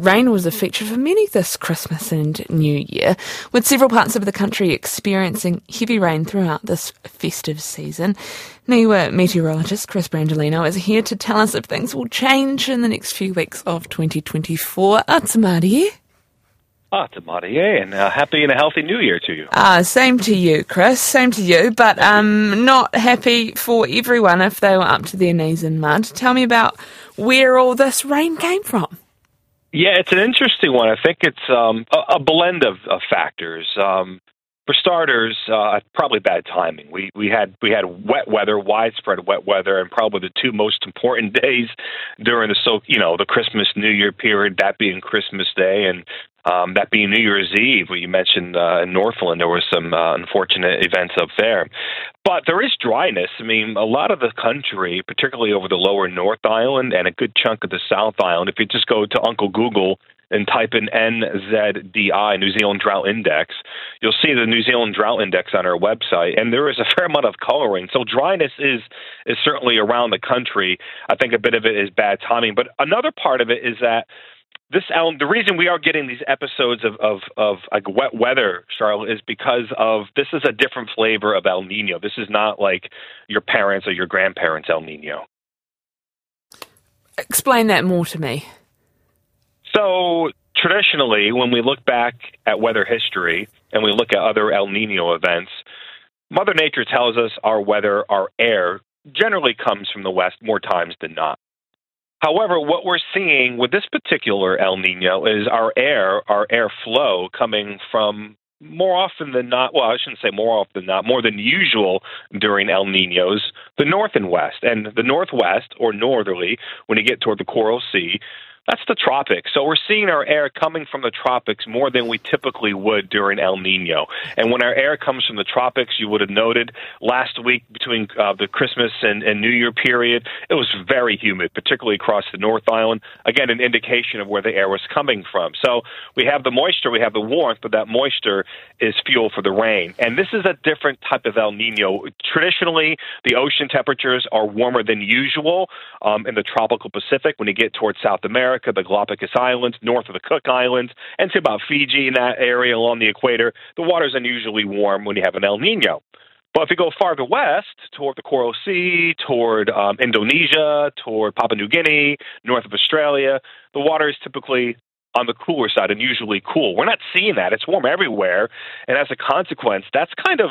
Rain was a feature for many this Christmas and New Year, with several parts of the country experiencing heavy rain throughout this festive season. NIWA meteorologist Chris Brandolino is here to tell us if things will change in the next few weeks of 2024. Atamarie. Ah, Tamarie, and uh, happy and a healthy new year to you. Ah, same to you, Chris. Same to you, but um, not happy for everyone if they were up to their knees in mud. Tell me about where all this rain came from. Yeah, it's an interesting one. I think it's um, a, a, blend of, of factors. Um, for starters, uh, probably bad timing. We we had we had wet weather, widespread wet weather, and probably the two most important days during the so you know the Christmas New Year period. That being Christmas Day and um, that being New Year's Eve, where you mentioned uh, in Northland, there were some uh, unfortunate events up there. But there is dryness. I mean, a lot of the country, particularly over the lower North Island and a good chunk of the South Island, if you just go to Uncle Google and type in NZDI, New Zealand Drought Index, you'll see the New Zealand Drought Index on our website, and there is a fair amount of coloring. So dryness is is certainly around the country. I think a bit of it is bad timing, but another part of it is that this Alan, the reason we are getting these episodes of, of, of like wet weather, Charlotte, is because of this is a different flavor of El Nino. This is not like your parents or your grandparents' El Nino. Explain that more to me. So traditionally, when we look back at weather history and we look at other El Nino events, Mother Nature tells us our weather, our air, generally comes from the west more times than not. However, what we're seeing with this particular El Nino is our air, our air flow coming from more often than not, well, I shouldn't say more often than not, more than usual during El Ninos, the north and west. And the northwest, or northerly, when you get toward the Coral Sea, that's the tropics. So we're seeing our air coming from the tropics more than we typically would during El Nino. And when our air comes from the tropics, you would have noted last week between uh, the Christmas and, and New Year period, it was very humid, particularly across the North Island. Again, an indication of where the air was coming from. So we have the moisture, we have the warmth, but that moisture is fuel for the rain. And this is a different type of El Nino. Traditionally, the ocean temperatures are warmer than usual um, in the tropical Pacific when you get towards South America. America, the Galapagos Islands, north of the Cook Islands, and to about Fiji in that area along the equator, the water is unusually warm when you have an El Nino. But if you go farther west, toward the Coral Sea, toward um, Indonesia, toward Papua New Guinea, north of Australia, the water is typically on the cooler side, unusually cool. We're not seeing that. It's warm everywhere. And as a consequence, that's kind of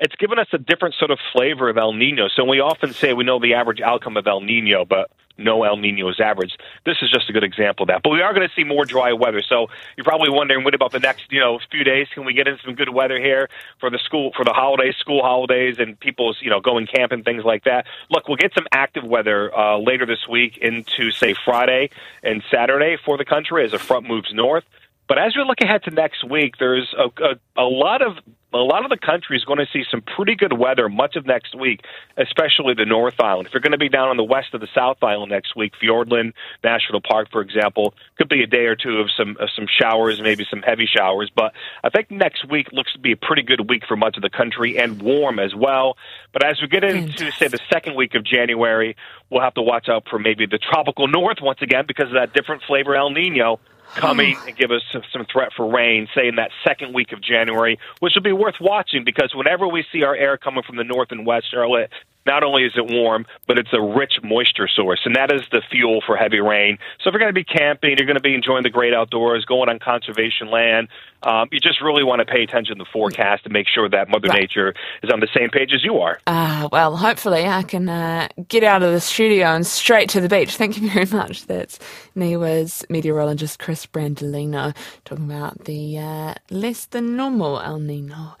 it's given us a different sort of flavor of El Nino. So we often say we know the average outcome of El Nino, but no El Nino is average. This is just a good example of that. But we are going to see more dry weather. So you're probably wondering, what about the next, you know, few days? Can we get into some good weather here for the school for the holidays, school holidays, and people's, you know, going camping, things like that? Look, we'll get some active weather uh, later this week into say Friday and Saturday for the country as a front moves north. But as we look ahead to next week, there's a, a, a lot of a lot of the country is going to see some pretty good weather much of next week, especially the North Island. If you're going to be down on the west of the South Island next week, Fiordland National Park, for example, could be a day or two of some of some showers, maybe some heavy showers. But I think next week looks to be a pretty good week for much of the country and warm as well. But as we get into say the second week of January, we'll have to watch out for maybe the tropical north once again because of that different flavor El Nino coming and give us some, some threat for rain, say in that second week of January, which will be worth watching because whenever we see our air coming from the north and west, Charlotte, not only is it warm, but it's a rich moisture source, and that is the fuel for heavy rain. So if you're going to be camping, you're going to be enjoying the great outdoors, going on conservation land, um, you just really want to pay attention to the forecast and make sure that Mother right. Nature is on the same page as you are. Uh, well, hopefully I can uh, get out of the studio and straight to the beach. Thank you very much. That's NIWA's meteorologist Chris Brandolino talking about the uh, less than normal El Nino.